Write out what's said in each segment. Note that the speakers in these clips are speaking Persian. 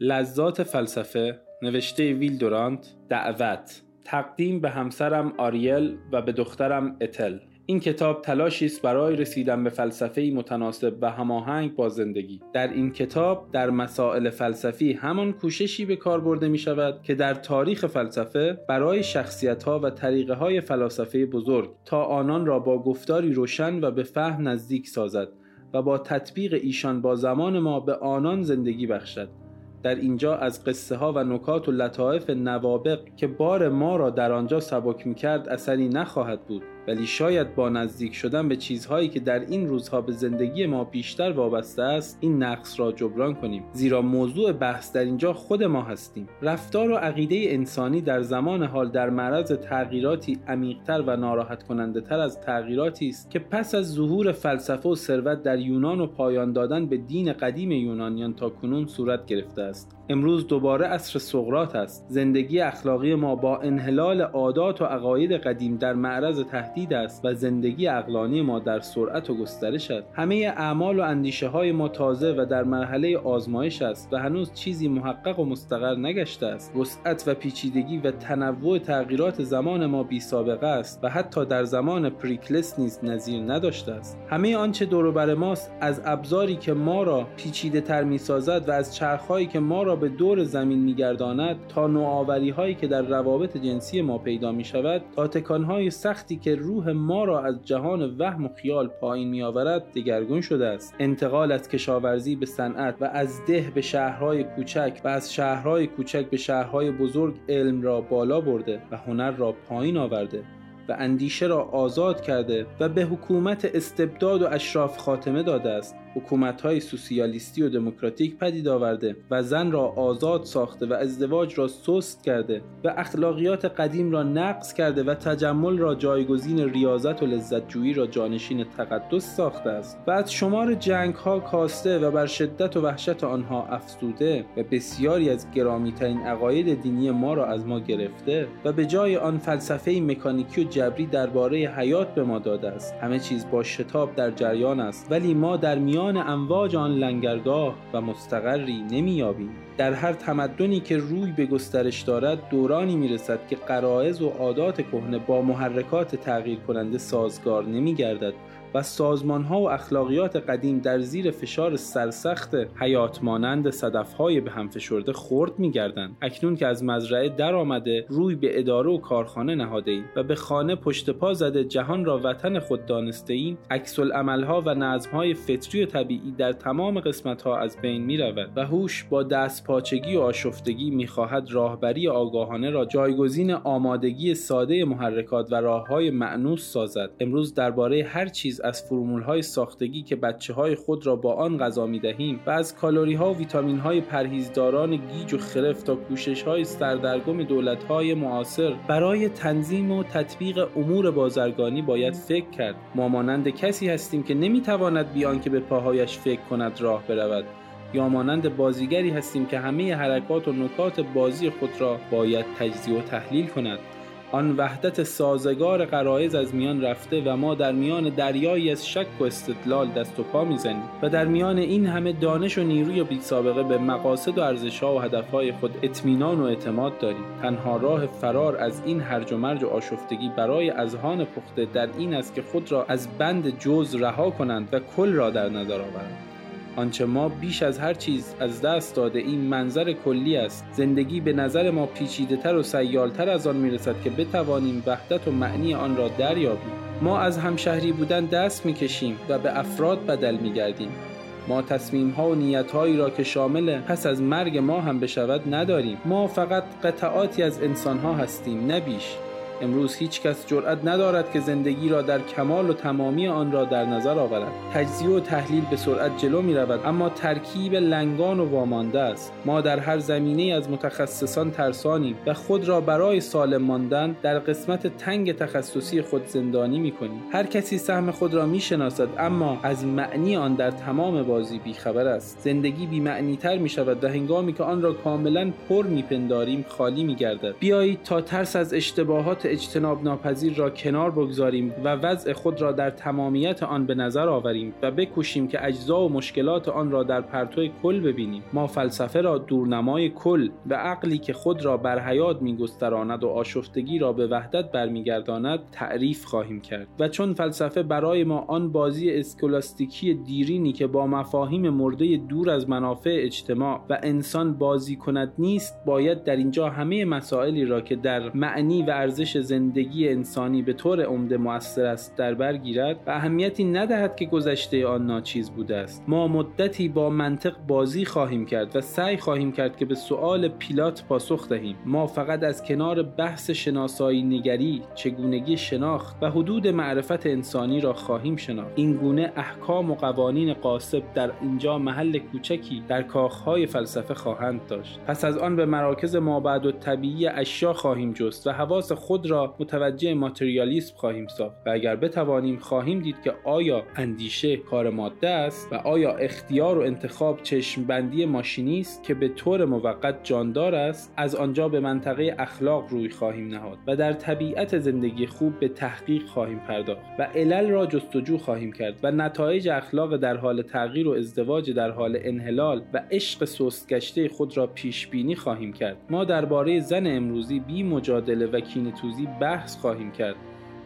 لذات فلسفه نوشته ویل دورانت دعوت. تقدیم به همسرم آریل و به دخترم اتل. این کتاب تلاشی است برای رسیدن به فلسفه متناسب و هماهنگ با زندگی. در این کتاب در مسائل فلسفی همان کوششی به کار برده می شود که در تاریخ فلسفه برای شخصیت ها و طریقه های فلاسفه بزرگ تا آنان را با گفتاری روشن و به فهم نزدیک سازد و با تطبیق ایشان با زمان ما به آنان زندگی بخشد. در اینجا از قصه ها و نکات و لطایف نوابق که بار ما را در آنجا سبک می کرد اثری نخواهد بود. ولی شاید با نزدیک شدن به چیزهایی که در این روزها به زندگی ما بیشتر وابسته است این نقص را جبران کنیم. زیرا موضوع بحث در اینجا خود ما هستیم. رفتار و عقیده انسانی در زمان حال در معرض تغییراتی عمیقتر و ناراحت کننده تر از تغییراتی است که پس از ظهور فلسفه و ثروت در یونان و پایان دادن به دین قدیم یونانیان تا کنون صورت گرفته است. امروز دوباره عصر سقرات است. زندگی اخلاقی ما با انحلال عادات و عقاید قدیم در معرض تهدید است و زندگی اقلانی ما در سرعت و گسترش است. همه اعمال و اندیشه های ما تازه و در مرحله آزمایش است و هنوز چیزی محقق و مستقر نگشته است. وسعت و پیچیدگی و تنوع تغییرات زمان ما بی سابقه است و حتی در زمان پریکلس نیز نظیر نداشته است. همه آنچه دور ماست از ابزاری که ما را پیچیده تر می سازد و از چرخهایی که ما را به دور زمین میگرداند تا نوآوری هایی که در روابط جنسی ما پیدا می شود تا تکان های سختی که روح ما را از جهان وهم و خیال پایین می آورد دگرگون شده است. انتقال از کشاورزی به صنعت و از ده به شهرهای کوچک و از شهرهای کوچک به شهرهای بزرگ علم را بالا برده و هنر را پایین آورده و اندیشه را آزاد کرده و به حکومت استبداد و اشراف خاتمه داده است. حکومت های سوسیالیستی و دموکراتیک پدید آورده و زن را آزاد ساخته و ازدواج را سست کرده و اخلاقیات قدیم را نقض کرده و تجمل را جایگزین ریاضت و لذت جویی را جانشین تقدس ساخته است. و از شمار جنگ ها کاسته و بر شدت و وحشت آنها افزوده و بسیاری از گرامی ترین عقاید دینی ما را از ما گرفته و به جای آن فلسفه مکانیکی و جبری درباره حیات به ما داده است. همه چیز با شتاب در جریان است. ولی ما در میان میان امواج آن لنگرگاه و مستقری نمییابیم در هر تمدنی که روی به گسترش دارد دورانی می‌رسد که قرائز و عادات کهنه با محرکات تغییر کننده سازگار نمیگردد. و سازمان ها و اخلاقیات قدیم در زیر فشار سرسخت حیات مانند صدف های به هم فشرده خرد میگردند. اکنون که از مزرعه در آمده روی به اداره و کارخانه نهاده ایم و به خانه پشت پا زده جهان را وطن خود دانسته ایم عکس ها و نظم های فطری و طبیعی در تمام قسمت ها از بین می رود و هوش با دست پاچگی و آشفتگی می‌خواهد راهبری آگاهانه را جایگزین آمادگی ساده محرکات و راه های معنوس سازد. امروز درباره هر چیز از فرمول های ساختگی که بچه های خود را با آن غذا می دهیم و از کالری ها و ویتامین های پرهیزداران گیج و خرف تا کوشش های سردرگم دولت های معاصر برای تنظیم و تطبیق امور بازرگانی باید فکر کرد. ما مانند کسی هستیم که نمی‌تواند بیان که به پاهایش فکر کند راه برود. یا مانند بازیگری هستیم که همه حرکات و نکات بازی خود را باید تجزیه و تحلیل کند. آن وحدت سازگار قرائز از میان رفته و ما در میان دریایی از شک و استدلال دست و پا می‌زنیم و در میان این همه دانش و نیروی بی سابقه به مقاصد و ارزشها و هدفهای خود اطمینان و اعتماد داریم. تنها راه فرار از این هرج و مرج و آشفتگی برای اذهان پخته در این است که خود را از بند جز رها کنند و کل را در نظر آورند. آنچه ما بیش از هر چیز از دست داده این منظر کلی است. زندگی به نظر ما پیچیده تر و سیالتر از آن می‌رسد که بتوانیم وحدت و معنی آن را دریابیم. ما از همشهری بودن دست می‌کشیم و به افراد بدل میگردیم. ما تصمیم ها و نیت هایی را که شامل پس از مرگ ما هم بشود نداریم. ما فقط قطعاتی از انسان ها هستیم نه بیش. امروز هیچ کس جرأت ندارد که زندگی را در کمال و تمامی آن را در نظر آورد. تجزیه و تحلیل به سرعت جلو می رود اما ترکیب لنگان و وامانده است. ما در هر زمینه از متخصصان ترسانیم و خود را برای سالم ماندن در قسمت تنگ تخصصی خود زندانی می کنیم هر کسی سهم خود را می شناسد اما از معنی آن در تمام بازی بیخبر است. زندگی بی معنی تر می شود و هنگامی که آن را کاملا پر می پنداریم خالی می گردد بیایید تا ترس از اشتباهات اجتناب ناپذیر را کنار بگذاریم و وضع خود را در تمامیت آن به نظر آوریم و بکوشیم که اجزا و مشکلات آن را در پرتو کل ببینیم. ما فلسفه را دورنمای کل و عقلی که خود را بر حیات میگستراند و آشفتگی را به وحدت برمیگرداند تعریف خواهیم کرد. و چون فلسفه برای ما آن بازی اسکولاستیکی دیرینی که با مفاهیم مرده دور از منافع اجتماع و انسان بازی کند نیست باید در اینجا همه مسائلی را که در معنی و ارزش زندگی انسانی به طور عمده موثر است در بر گیرد و اهمیتی ندهد که گذشته آن ناچیز بوده است. ما مدتی با منطق بازی خواهیم کرد و سعی خواهیم کرد که به سؤال پیلات پاسخ دهیم. ما فقط از کنار بحث شناسایی نگری چگونگی شناخت و حدود معرفت انسانی را خواهیم شناخت. این گونه احکام و قوانین قاسب در اینجا محل کوچکی در کاخهای فلسفه خواهند داشت. پس از آن به مراکز مابعد و طبیعی اشیا خواهیم جست و حواس خود را متوجه ماتریالیسم خواهیم ساخت و اگر بتوانیم خواهیم دید که آیا اندیشه کار ماده است و آیا اختیار و انتخاب چشم بندی ماشینی است که به طور موقت جاندار است از آنجا به منطقه اخلاق روی خواهیم نهاد و در طبیعت زندگی خوب به تحقیق خواهیم پرداخت و علل را جستجو خواهیم کرد و نتایج اخلاق در حال تغییر و ازدواج در حال انحلال و عشق سستگشته خود را پیش بینی خواهیم کرد. ما درباره زن امروزی بی مجادله و کینتوزی بحث خواهیم کرد.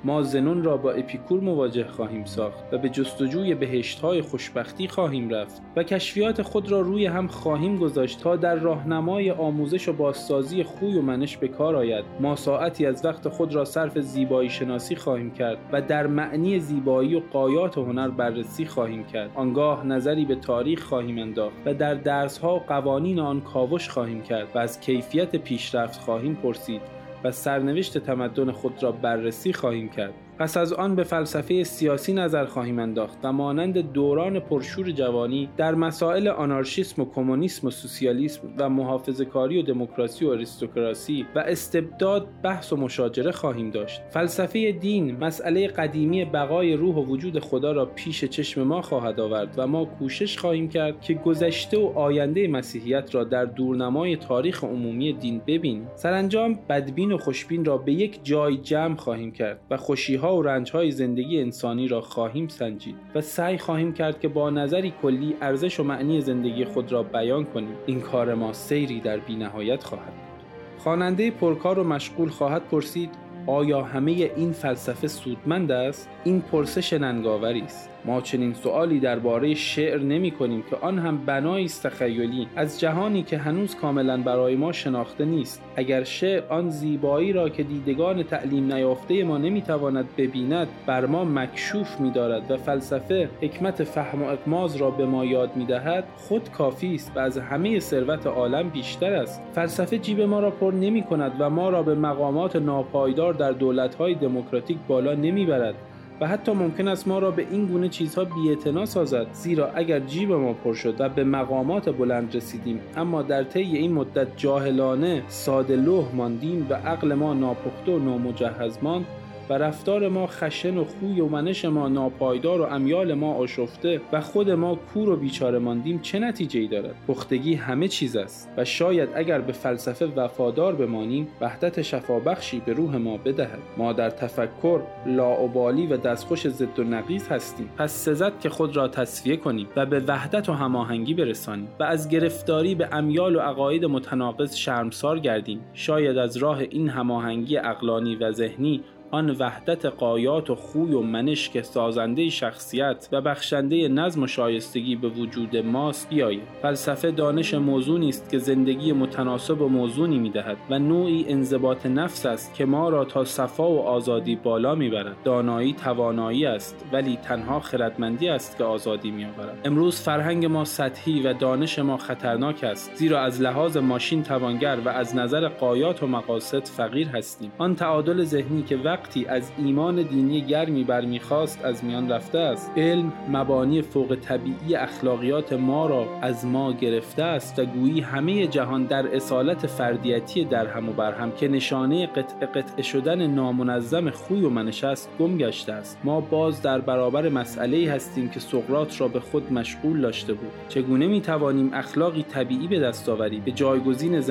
ما زنون را با اپیکور مواجه خواهیم ساخت و به جستجوی بهشتهای خوشبختی خواهیم رفت و کشفیات خود را روی هم خواهیم گذاشت تا در راهنمای آموزش و بازسازی خوی و منش به کار آید. ما ساعتی از وقت خود را صرف زیبایی شناسی خواهیم کرد و در معنی زیبایی و قایات هنر بررسی خواهیم کرد. آنگاه نظری به تاریخ خواهیم انداخت و در درسها و قوانین آن کاوش خواهیم کرد و از کیفیت پیشرفت خواهیم پرسید. و سرنوشت تمدن خود را بررسی خواهیم کرد. پس از آن به فلسفه سیاسی نظر خواهیم انداخت و مانند دوران پرشور جوانی در مسائل آنارشیسم و کمونیسم و سوسیالیسم و محافظه کاری و دموکراسی و اریستوکراسی و استبداد بحث و مشاجره خواهیم داشت. فلسفه دین مسئله قدیمی بقای روح و وجود خدا را پیش چشم ما خواهد آورد و ما کوشش خواهیم کرد که گذشته و آینده مسیحیت را در دورنمای تاریخ عمومی دین ببینیم. سرانجام بدبین و خوشبین را به یک جای جمع خواهیم کرد و خوشی و رنج زندگی انسانی را خواهیم سنجید و سعی خواهیم کرد که با نظری کلی ارزش و معنی زندگی خود را بیان کنیم. این کار ما سیری در بینهایت خواهد بود. خواننده پرکار و مشغول خواهد پرسید آیا همه این فلسفه سودمند است؟ این پرسش ننگاوری است. ما چنین سوالی درباره شعر نمی کنیم که آن هم بنایی تخیلی از جهانی که هنوز کاملا برای ما شناخته نیست. اگر شعر آن زیبایی را که دیدگان تعلیم نیافته ما نمی‌تواند ببیند بر ما مکشوف می دارد و فلسفه حکمت فهم و اقماز را به ما یاد می دهد خود کافی است و از همه ثروت عالم بیشتر است. فلسفه جیب ما را پر نمی کند و ما را به مقامات ناپایدار در دولت های دموکراتیک بالا نمی‌برد و حتی ممکن است ما را به این گونه چیزها بی‌اعتنا سازد زیرا اگر جیب ما پر شد و به مقامات بلند رسیدیم اما در طی این مدت جاهلانه ساده لوح ماندیم و عقل ما ناپخته و نامجهز ماند و رفتار ما خشن و خوی و منش ما ناپایدار و امیال ما آشفته و خود ما کور و بیچاره ماندیم چه نتیجه ای دارد؟ پختگی همه چیز است و شاید اگر به فلسفه وفادار بمانیم وحدت شفابخشی به روح ما بدهد. ما در تفکر لاعبالی و دستخوش ضد و نقیض هستیم. پس سزد که خود را تصفیه کنیم و به وحدت و هماهنگی برسانیم و از گرفتاری به امیال و عقاید متناقض شرمسار گردیم. شاید از راه این هماهنگی اقلانی و ذهنی آن وحدت قایات و خوی و منش که سازنده شخصیت و بخشنده نظم و شایستگی به وجود ماست بیاید فلسفه دانش موضوعی است که زندگی متناسب و موزونی می‌دهد و نوعی انضباط نفس است که ما را تا صفا و آزادی بالا می‌برد. دانایی توانایی است ولی تنها خردمندی است که آزادی میآورد. امروز فرهنگ ما سطحی و دانش ما خطرناک است زیرا از لحاظ ماشین توانگر و از نظر قایات و مقاصد فقیر هستیم. آن تعادل ذهنی که وقت وقتی از ایمان دینی گرمی برمیخواست از میان رفته است. علم مبانی فوق طبیعی اخلاقیات ما را از ما گرفته است و گویی همه جهان در اصالت فردیتی در هم و برهم که نشانه قطع قطع شدن نامنظم خوی و منش است گم گشته است. ما باز در برابر مسئله هستیم که سقراط را به خود مشغول داشته بود. چگونه می توانیم اخلاقی طبیعی به دست آوریم به جایگزین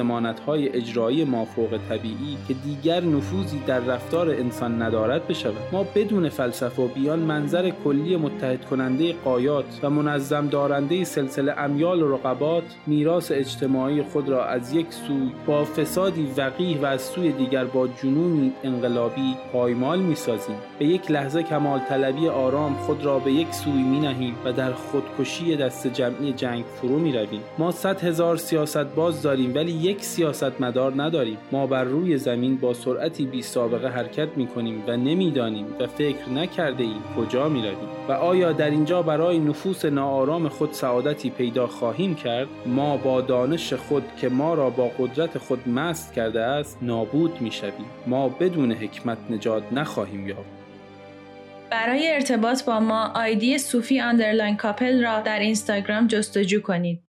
های اجرایی مافوق طبیعی که دیگر نفوذی در رفتار انسان ندارد بشود. ما بدون فلسفه و بیان منظر کلی متحد کننده قایات و منظم دارنده سلسله امیال و رقبات میراث اجتماعی خود را از یک سوی با فسادی وقیح و از سوی دیگر با جنونی انقلابی پایمال می‌سازیم. به یک لحظه کمال طلبی آرام خود را به یک سوی می نهیم و در خودکشی دست جمعی جنگ فرو می رویم ما صد هزار سیاست باز داریم ولی یک سیاست مدار نداریم. ما بر روی زمین با سرعتی بی سابقه حرکت می کنیم و نمی‌دانیم و فکر نکرده ایم کجا می رویم و آیا در اینجا برای نفوس ناآرام خود سعادتی پیدا خواهیم کرد؟ ما با دانش خود که ما را با قدرت خود مست کرده است نابود می شویم ما بدون حکمت نجات نخواهیم یافت. برای ارتباط با ما آیدی صوفی underline couple را در اینستاگرام جستجو کنید.